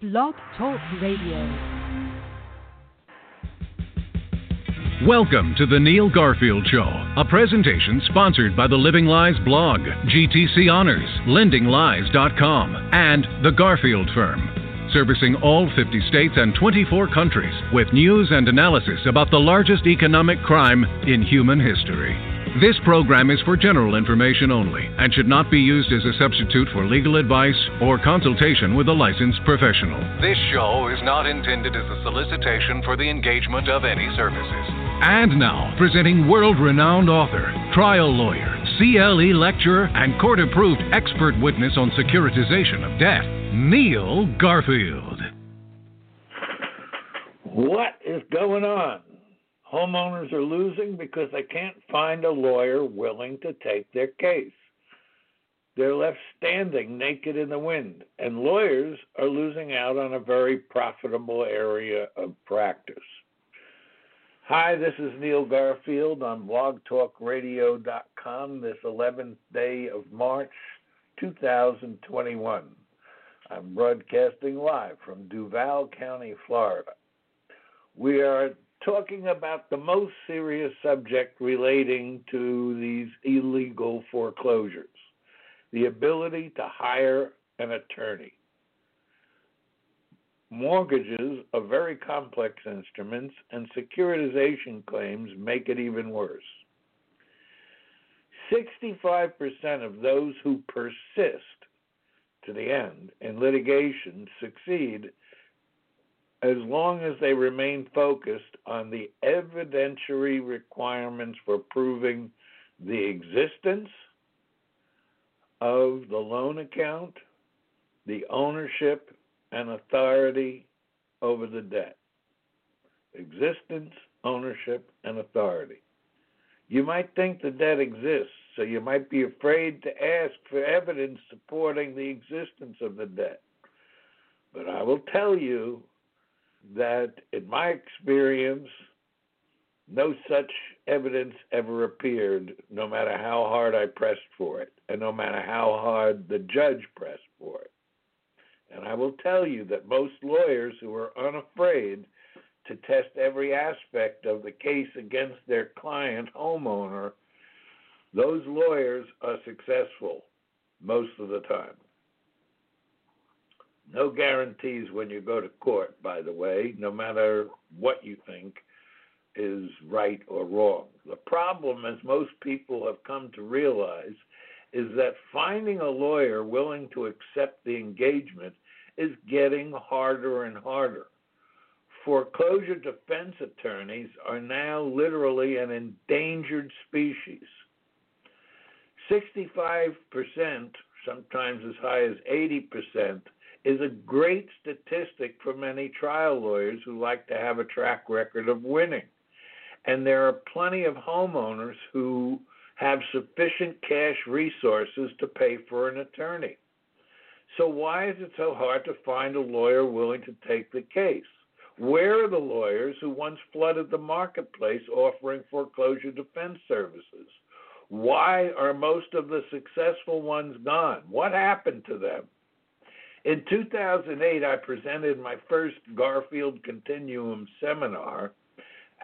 Blog Talk Radio. Welcome to the Neil Garfield Show, a presentation sponsored by the Living Lies blog, GTC Honors, LendingLies.com, and the Garfield Firm, servicing all 50 states and 24 countries with news and analysis about the largest economic crime in human history. This program is for general information only and should not be used as a substitute for legal advice or consultation with a licensed professional. This show is not intended as a solicitation for the engagement of any services. And now, presenting world renowned author, trial lawyer, CLE lecturer, and court approved expert witness on securitization of debt, Neil Garfield. What is going on? Homeowners are losing because they can't find a lawyer willing to take their case. They're left standing naked in the wind, and lawyers are losing out on a very profitable area of practice. Hi, this is Neil Garfield on blogtalkradio.com this 11th day of March 2021. I'm broadcasting live from Duval County, Florida. We are talking about the most serious subject relating to these illegal foreclosures the ability to hire an attorney. Mortgages are very complex instruments, and securitization claims make it even worse. 65% of those who persist to the end in litigation succeed as long as they remain focused on the evidentiary requirements for proving the existence of the loan account, the ownership and authority over the debt. Existence, ownership, and authority. You might think the debt exists, so you might be afraid to ask for evidence supporting the existence of the debt. But I will tell you that, in my experience, no such evidence ever appeared, no matter how hard I pressed for it, and no matter how hard the judge pressed for it. And I will tell you that most lawyers who are unafraid to test every aspect of the case against their client homeowner, those lawyers are successful most of the time. No guarantees when you go to court, by the way, no matter what you think is right or wrong. The problem, as most people have come to realize, is that finding a lawyer willing to accept the engagement is getting harder and harder. Foreclosure defense attorneys are now literally an endangered species. 65%, sometimes as high as 80%, is a great statistic for many trial lawyers who like to have a track record of winning. And there are plenty of homeowners who have sufficient cash resources to pay for an attorney. So, why is it so hard to find a lawyer willing to take the case? Where are the lawyers who once flooded the marketplace offering foreclosure defense services? Why are most of the successful ones gone? What happened to them? In 2008, I presented my first Garfield Continuum seminar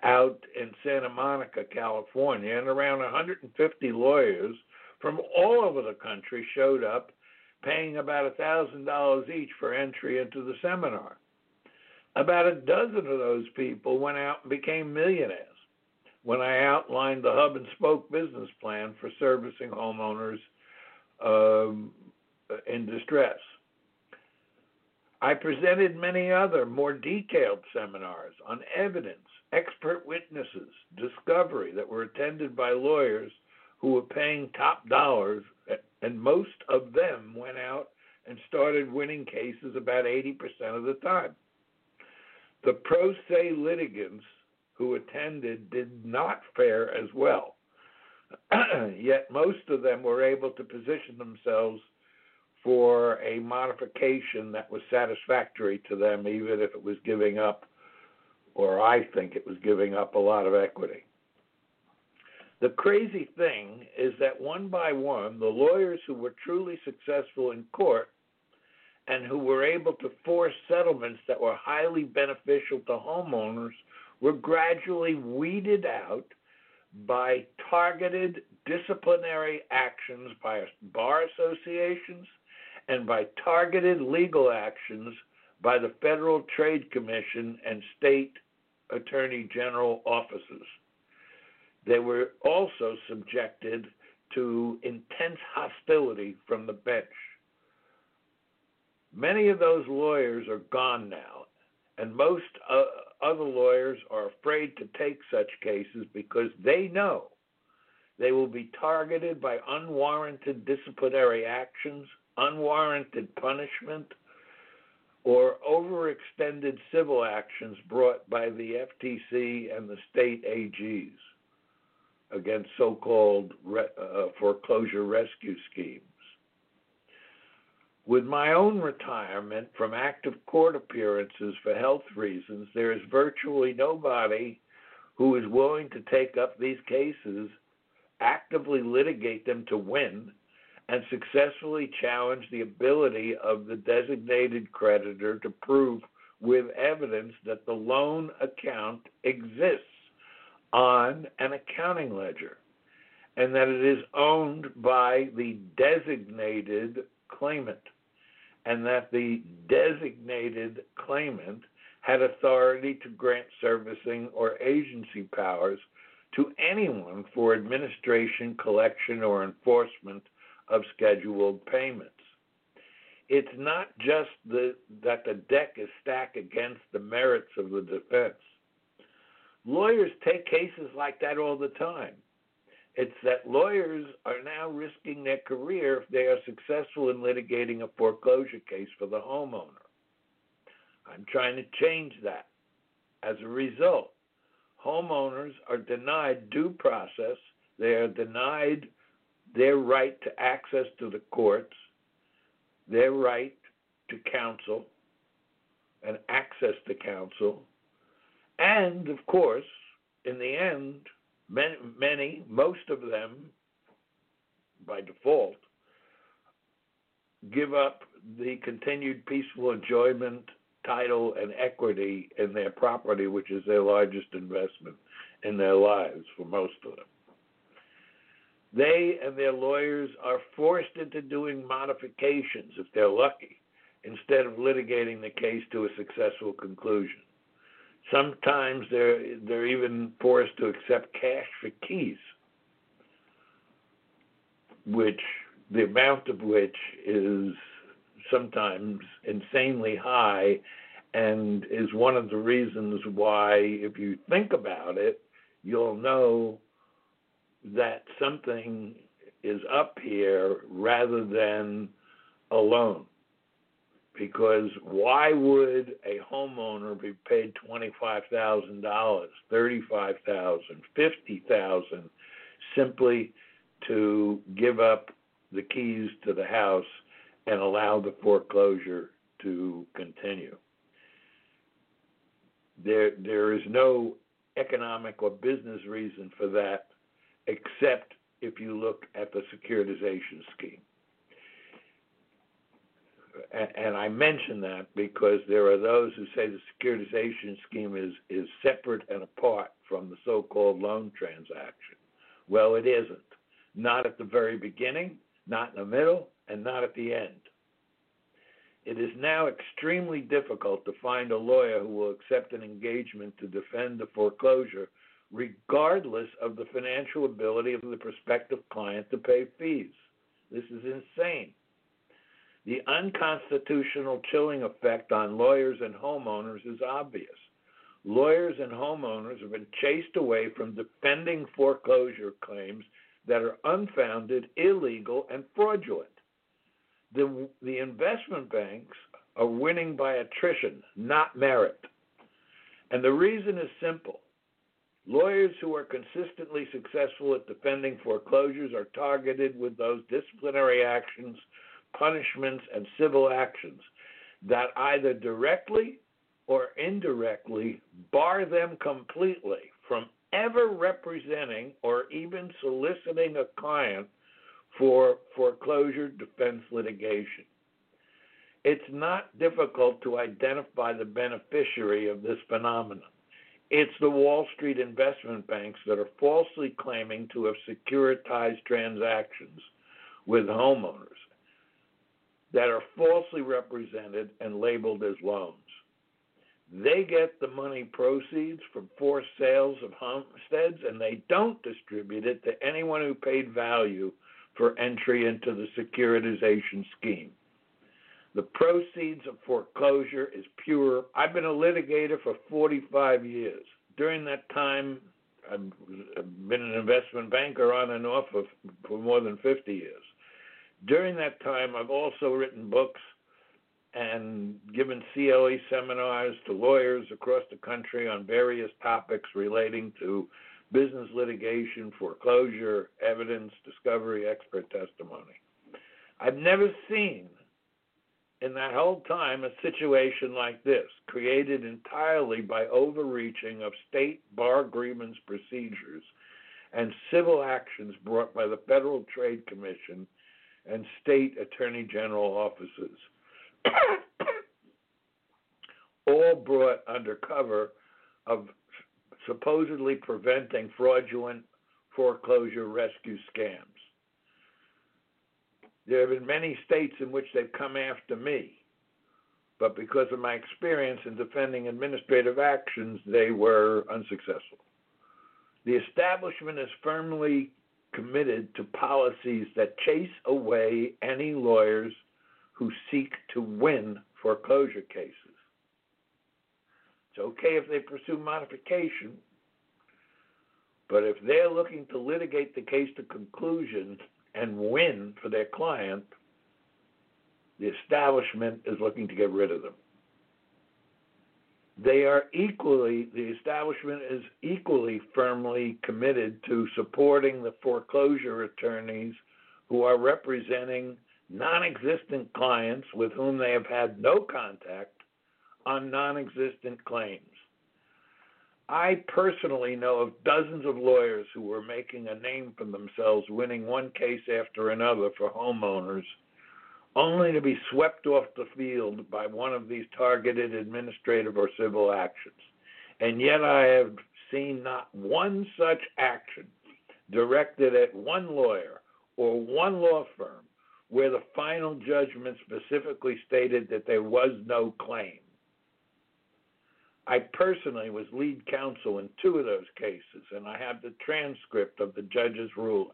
out in Santa Monica, California, and around 150 lawyers from all over the country showed up, paying about $1,000 each for entry into the seminar. About a dozen of those people went out and became millionaires when I outlined the hub and spoke business plan for servicing homeowners um, in distress. I presented many other more detailed seminars on evidence, expert witnesses, discovery that were attended by lawyers who were paying top dollars, and most of them went out and started winning cases about 80% of the time. The pro se litigants who attended did not fare as well, yet most of them were able to position themselves for a modification that was satisfactory to them, even if it was giving up, or I think it was giving up a lot of equity. The crazy thing is that one by one, the lawyers who were truly successful in court and who were able to force settlements that were highly beneficial to homeowners were gradually weeded out by targeted disciplinary actions by bar associations and by targeted legal actions by the Federal Trade Commission and state attorney general offices. They were also subjected to intense hostility from the bench. Many of those lawyers are gone now, and most uh, other lawyers are afraid to take such cases because they know they will be targeted by unwarranted disciplinary actions, unwarranted punishment, or overextended civil actions brought by the FTC and the state AGs against so called re- uh, foreclosure rescue schemes. With my own retirement from active court appearances for health reasons, there is virtually nobody who is willing to take up these cases, actively litigate them to win, and successfully challenge the ability of the designated creditor to prove with evidence that the loan account exists on an accounting ledger and that it is owned by the designated claimant and that the designated claimant had authority to grant servicing or agency powers to anyone for administration, collection, or enforcement of scheduled payments. It's not just the, that the deck is stacked against the merits of the defense. Lawyers take cases like that all the time. It's that lawyers are now risking their career if they are successful in litigating a foreclosure case for the homeowner. I'm trying to change that. As a result, homeowners are denied due process, they are denied their right to access to the courts, their right to counsel and access to counsel, and of course, in the end, many, many, most of them, by default, give up the continued peaceful enjoyment, title, and equity in their property, which is their largest investment in their lives for most of them. They and their lawyers are forced into doing modifications, if they're lucky, instead of litigating the case to a successful conclusion. Sometimes they're they're even forced to accept cash for keys, which the amount of which is sometimes insanely high and is one of the reasons why if you think about it you'll know that something is up here rather than alone. because why would a homeowner be paid twenty-five thousand dollars, thirty-five thousand, fifty thousand, simply to give up the keys to the house and allow the foreclosure to continue? There, there is no economic or business reason for that, except if you look at the securitization scheme and I mention that because there are those who say the securitization scheme is, is separate and apart from the so called loan transaction. Well, it isn't. Not at the very beginning, not in the middle, and not at the end. It is now extremely difficult to find a lawyer who will accept an engagement to defend the foreclosure, regardless of the financial ability of the prospective client to pay fees. This is insane. The unconstitutional chilling effect on lawyers and homeowners is obvious. Lawyers and homeowners have been chased away from defending foreclosure claims that are unfounded, illegal, and fraudulent. The, the investment banks are winning by attrition, not merit. And the reason is simple. Lawyers who are consistently successful at defending foreclosures are targeted with those disciplinary actions punishments, and civil actions that either directly or indirectly bar them completely from ever representing or even soliciting a client for foreclosure defense litigation. It's not difficult to identify the beneficiary of this phenomenon. It's the Wall Street investment banks that are falsely claiming to have securitized transactions with homeowners that are falsely represented and labeled as loans. They get the money proceeds from forced sales of homesteads and they don't distribute it to anyone who paid value for entry into the securitization scheme. The proceeds of foreclosure is pure. I've been a litigator for 45 years. During that time, I've been an investment banker on and off of, for more than 50 years. During that time, I've also written books and given CLE seminars to lawyers across the country on various topics relating to business litigation, foreclosure, evidence, discovery, expert testimony. I've never seen in that whole time a situation like this, created entirely by overreaching of state bar grievance procedures and civil actions brought by the Federal Trade Commission and state attorney general offices. all brought under cover of supposedly preventing fraudulent foreclosure rescue scams. There have been many states in which they've come after me, but because of my experience in defending administrative actions, they were unsuccessful. The establishment is firmly committed to policies that chase away any lawyers who seek to win foreclosure cases. It's okay if they pursue modification, but if they're looking to litigate the case to conclusion and win for their client, the establishment is looking to get rid of them. They are equally, the establishment is equally firmly committed to supporting the foreclosure attorneys who are representing non existent clients with whom they have had no contact on non existent claims. I personally know of dozens of lawyers who were making a name for themselves, winning one case after another for homeowners, only to be swept off the field by one of these targeted administrative or civil actions. And yet I have seen not one such action directed at one lawyer or one law firm where the final judgment specifically stated that there was no claim. I personally was lead counsel in two of those cases, and I have the transcript of the judge's ruling.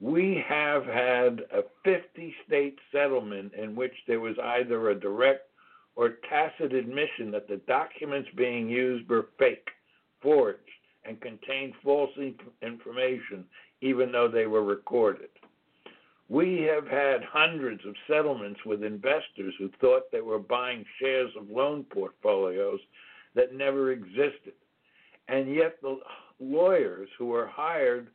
We have had a 50 state settlement in which there was either a direct or tacit admission that the documents being used were fake, forged, and contained false information, even though they were recorded. We have had hundreds of settlements with investors who thought they were buying shares of loan portfolios that never existed. And yet, the lawyers who were hired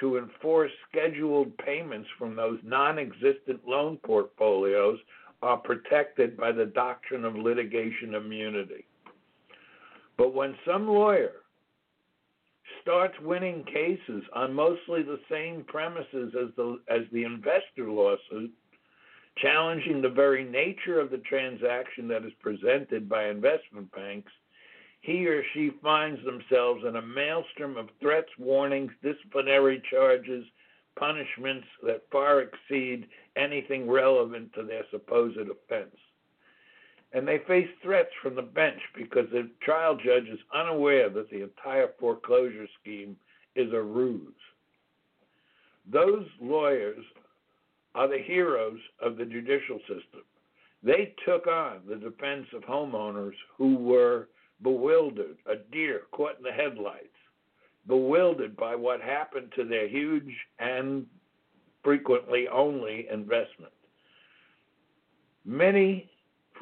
to enforce scheduled payments from those non existent loan portfolios are protected by the doctrine of litigation immunity. But when some lawyer starts winning cases on mostly the same premises as the as the investor lawsuit, challenging the very nature of the transaction that is presented by investment banks, he or she finds themselves in a maelstrom of threats, warnings, disciplinary charges, punishments that far exceed anything relevant to their supposed offense and they face threats from the bench because the trial judge is unaware that the entire foreclosure scheme is a ruse. Those lawyers are the heroes of the judicial system. They took on the defense of homeowners who were bewildered, a deer caught in the headlights, bewildered by what happened to their huge and frequently only investment. Many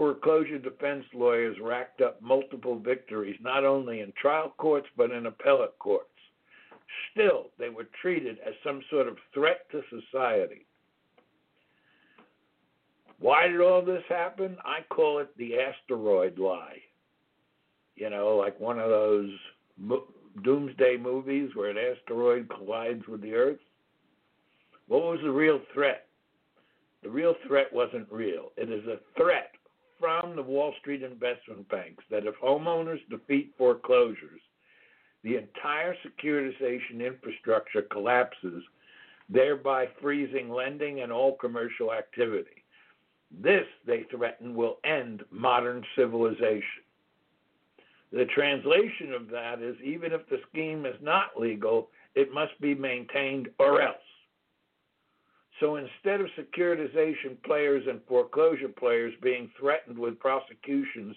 foreclosure defense lawyers racked up multiple victories, not only in trial courts, but in appellate courts. Still, they were treated as some sort of threat to society. Why did all this happen? I call it the asteroid lie. You know, like one of those mo- doomsday movies where an asteroid collides with the Earth. What was the real threat? The real threat wasn't real. It is a threat from the Wall Street investment banks that if homeowners defeat foreclosures, the entire securitization infrastructure collapses, thereby freezing lending and all commercial activity. This, they threaten, will end modern civilization. The translation of that is even if the scheme is not legal, it must be maintained or else. So instead of securitization players and foreclosure players being threatened with prosecutions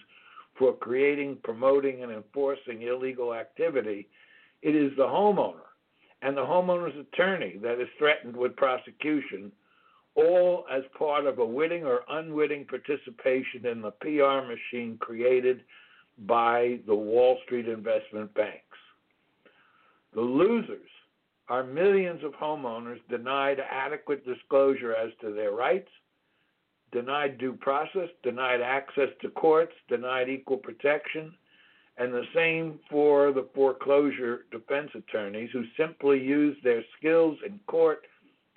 for creating, promoting, and enforcing illegal activity, it is the homeowner and the homeowner's attorney that is threatened with prosecution, all as part of a witting or unwitting participation in the PR machine created by the Wall Street investment banks. The losers are millions of homeowners denied adequate disclosure as to their rights, denied due process, denied access to courts, denied equal protection, and the same for the foreclosure defense attorneys who simply used their skills in court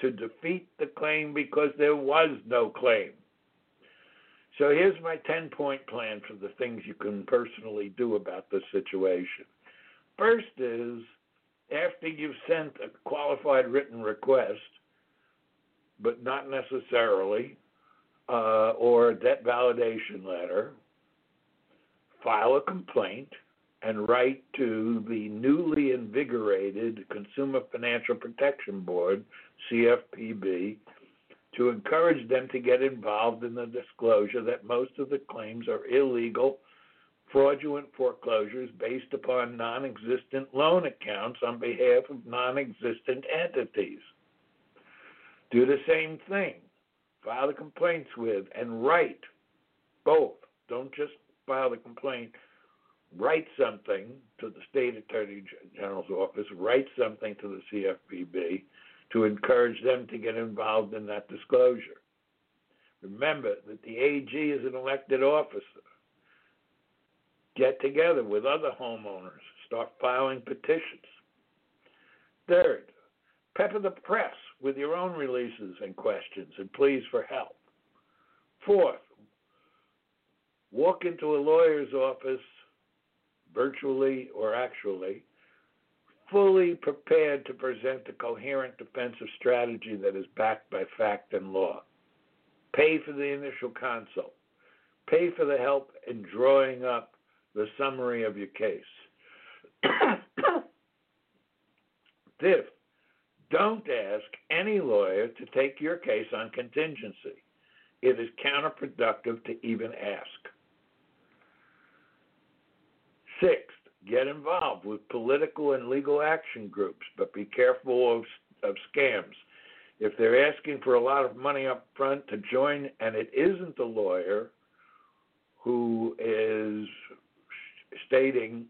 to defeat the claim because there was no claim. So here's my 10 point plan for the things you can personally do about this situation. First is after you've sent a qualified written request, but not necessarily, uh, or a debt validation letter, file a complaint and write to the newly invigorated Consumer Financial Protection Board, CFPB, to encourage them to get involved in the disclosure that most of the claims are illegal fraudulent foreclosures based upon non existent loan accounts on behalf of non existent entities. Do the same thing. File the complaints with and write both. Don't just file the complaint. Write something to the state attorney general's office, write something to the CFPB to encourage them to get involved in that disclosure. Remember that the AG is an elected officer get together with other homeowners, start filing petitions. Third, pepper the press with your own releases and questions and pleas for help. Fourth, walk into a lawyer's office, virtually or actually, fully prepared to present a coherent defensive strategy that is backed by fact and law. Pay for the initial consult. Pay for the help in drawing up the summary of your case. Fifth, don't ask any lawyer to take your case on contingency. It is counterproductive to even ask. Sixth, get involved with political and legal action groups, but be careful of, of scams. If they're asking for a lot of money up front to join and it isn't a lawyer who is stating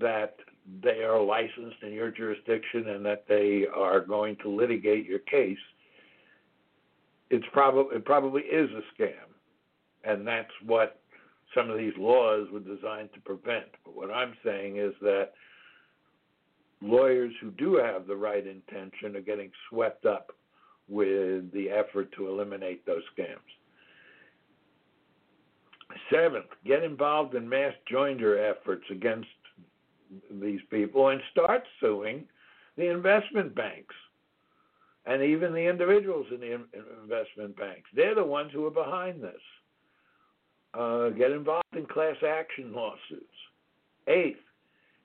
that they are licensed in your jurisdiction and that they are going to litigate your case, it's probably it probably is a scam, and that's what some of these laws were designed to prevent. But what I'm saying is that lawyers who do have the right intention are getting swept up with the effort to eliminate those scams. Seventh, get involved in mass joinder efforts against these people and start suing the investment banks and even the individuals in the investment banks. They're the ones who are behind this. Uh, get involved in class action lawsuits. Eighth,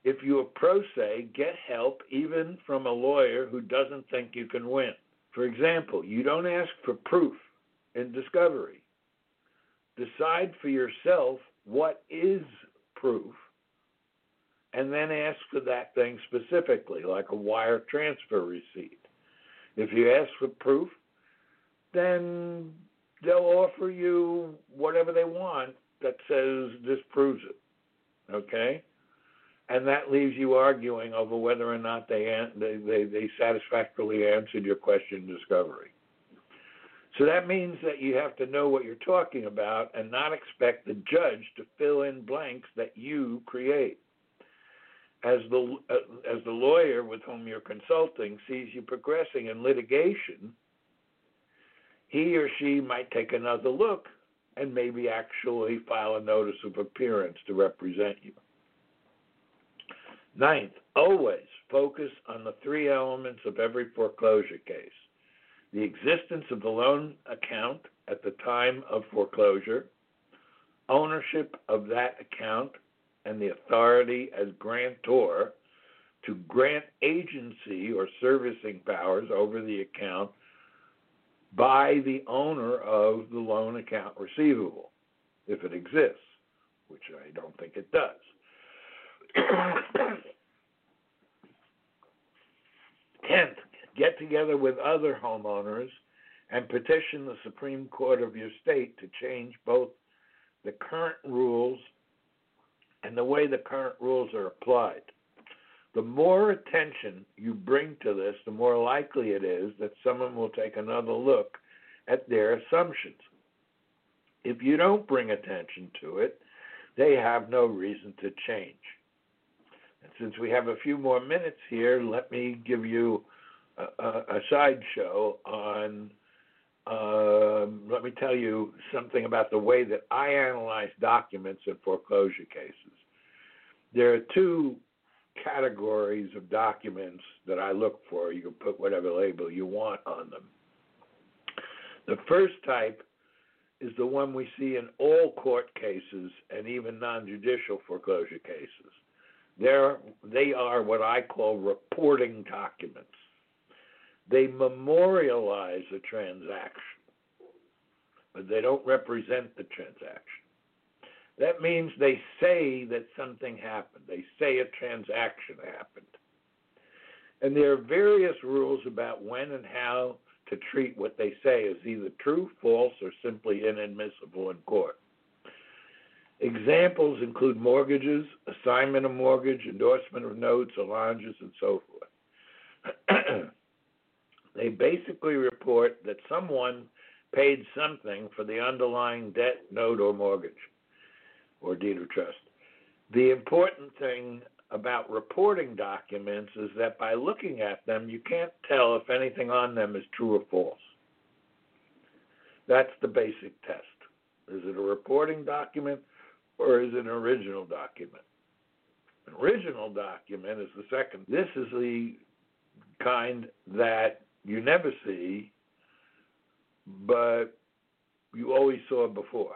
if you are pro se, get help even from a lawyer who doesn't think you can win. For example, you don't ask for proof in discovery decide for yourself what is proof, and then ask for that thing specifically, like a wire transfer receipt. If you ask for proof, then they'll offer you whatever they want that says this proves it. Okay? And that leaves you arguing over whether or not they, they, they, they satisfactorily answered your question discovery. So that means that you have to know what you're talking about and not expect the judge to fill in blanks that you create. As the uh, as the lawyer with whom you're consulting sees you progressing in litigation, he or she might take another look and maybe actually file a notice of appearance to represent you. Ninth, always focus on the three elements of every foreclosure case the existence of the loan account at the time of foreclosure, ownership of that account, and the authority as grantor to grant agency or servicing powers over the account by the owner of the loan account receivable, if it exists, which I don't think it does. Tenth, get together with other homeowners and petition the Supreme Court of your state to change both the current rules and the way the current rules are applied. The more attention you bring to this, the more likely it is that someone will take another look at their assumptions. If you don't bring attention to it, they have no reason to change. And since we have a few more minutes here, let me give you a, sideshow on. Um, let me tell you something about the way that I analyze documents in foreclosure cases. There are two categories of documents that I look for. You can put whatever label you want on them. The first type is the one we see in all court cases and even non judicial foreclosure cases. They're, they are what I call reporting documents. They memorialize a transaction, but they don't represent the transaction. That means they say that something happened. They say a transaction happened. And there are various rules about when and how to treat what they say as either true, false, or simply inadmissible in court. Examples include mortgages, assignment of mortgage, endorsement of notes, allonges, and so forth. they basically report that someone paid something for the underlying debt, note, or mortgage or deed of trust. The important thing about reporting documents is that by looking at them, you can't tell if anything on them is true or false. That's the basic test. Is it a reporting document or is it an original document? An original document is the second. This is the kind that you never see, but you always saw before.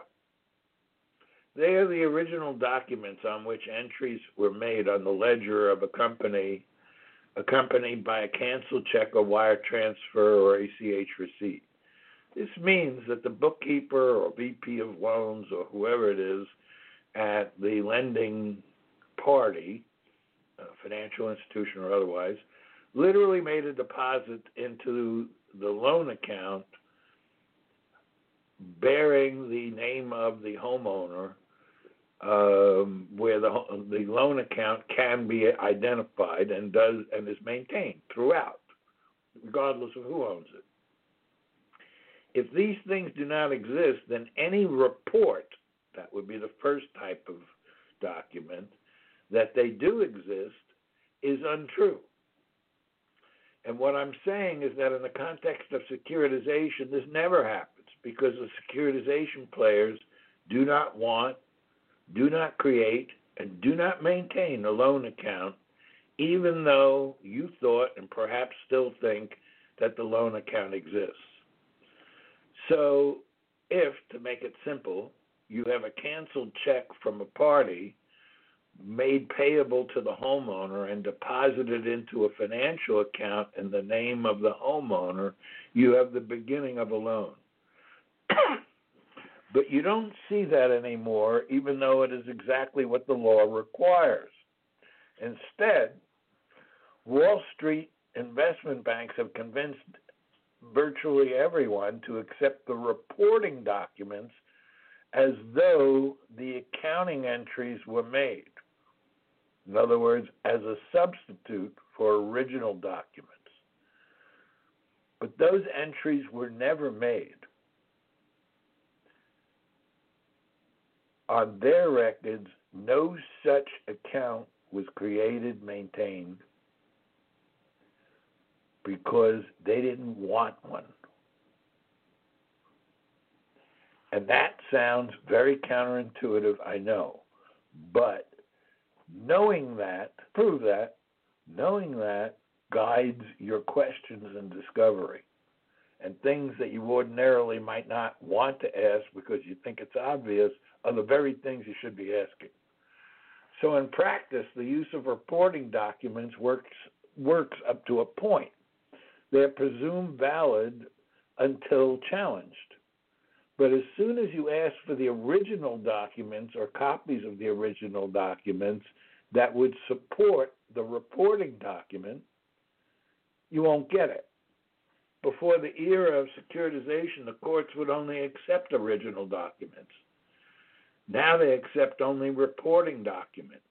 They are the original documents on which entries were made on the ledger of a company accompanied by a canceled check or wire transfer or ACH receipt. This means that the bookkeeper or VP of loans or whoever it is at the lending party, uh, financial institution or otherwise, literally made a deposit into the loan account bearing the name of the homeowner um, where the the loan account can be identified and does and is maintained throughout, regardless of who owns it. If these things do not exist, then any report that would be the first type of document that they do exist is untrue. And what I'm saying is that in the context of securitization, this never happens because the securitization players do not want do not create and do not maintain a loan account, even though you thought and perhaps still think that the loan account exists. So, if, to make it simple, you have a canceled check from a party made payable to the homeowner and deposited into a financial account in the name of the homeowner, you have the beginning of a loan. But you don't see that anymore, even though it is exactly what the law requires. Instead, Wall Street investment banks have convinced virtually everyone to accept the reporting documents as though the accounting entries were made. In other words, as a substitute for original documents. But those entries were never made. On their records, no such account was created, maintained, because they didn't want one. And that sounds very counterintuitive, I know. But knowing that, prove that, knowing that guides your questions and discovery. And things that you ordinarily might not want to ask because you think it's obvious are the very things you should be asking. So in practice, the use of reporting documents works works up to a point. They're presumed valid until challenged. But as soon as you ask for the original documents or copies of the original documents that would support the reporting document, you won't get it. Before the era of securitization, the courts would only accept original documents. Now they accept only reporting documents,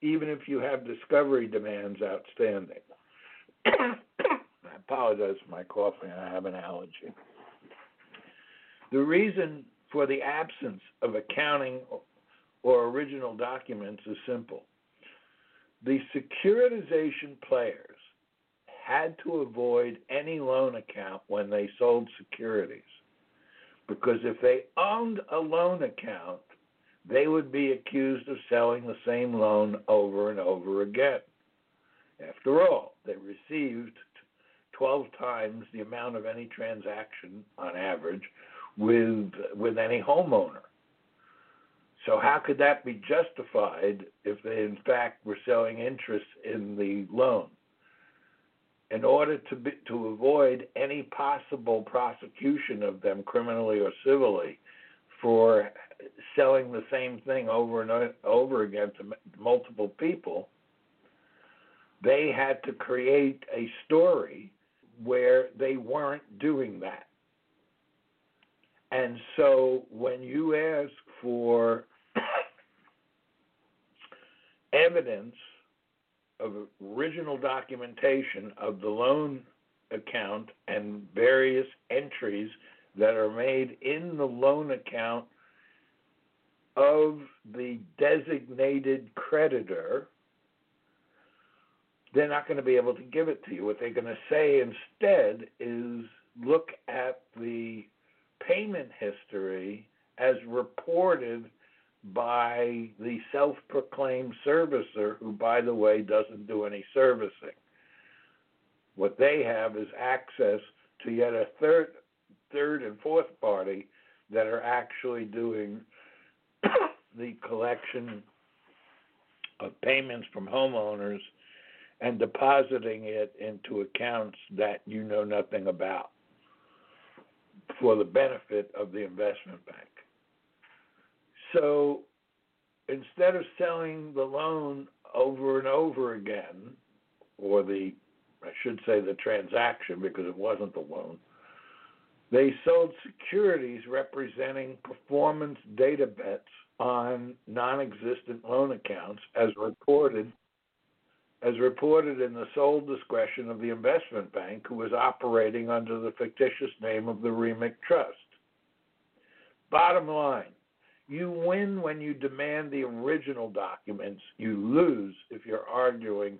even if you have discovery demands outstanding. I apologize for my coughing, I have an allergy. The reason for the absence of accounting or original documents is simple. The securitization players had to avoid any loan account when they sold securities. Because if they owned a loan account, they would be accused of selling the same loan over and over again. After all, they received 12 times the amount of any transaction on average with with any homeowner. So how could that be justified if they in fact were selling interest in the loan? In order to be, to avoid any possible prosecution of them criminally or civilly for selling the same thing over and over again to multiple people, they had to create a story where they weren't doing that. And so when you ask for evidence of original documentation of the loan account and various entries that are made in the loan account of the designated creditor, they're not going to be able to give it to you. What they're going to say instead is look at the payment history as reported by the self proclaimed servicer, who, by the way, doesn't do any servicing. What they have is access to yet a third, third and fourth party that are actually doing the collection of payments from homeowners and depositing it into accounts that you know nothing about for the benefit of the investment bank. So instead of selling the loan over and over again, or the, I should say the transaction because it wasn't the loan, they sold securities representing performance data bets on non existent loan accounts as reported as reported in the sole discretion of the investment bank who was operating under the fictitious name of the Remic Trust. Bottom line, you win when you demand the original documents, you lose if you're arguing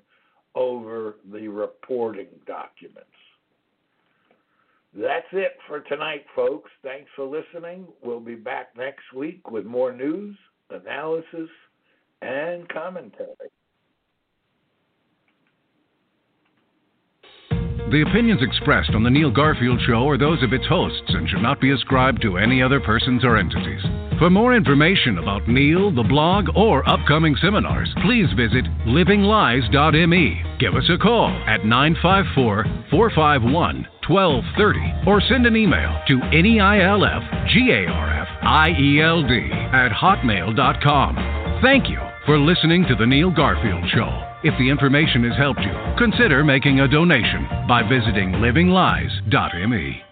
over the reporting documents. That's it for tonight, folks. Thanks for listening. We'll be back next week with more news, analysis, and commentary. The opinions expressed on The Neil Garfield Show are those of its hosts and should not be ascribed to any other persons or entities. For more information about Neil, the blog, or upcoming seminars, please visit livinglies.me. Give us a call at 954 451 1230 or send an email to neilfgarfield at hotmail.com. Thank you for listening to The Neil Garfield Show. If the information has helped you, consider making a donation by visiting livinglies.me.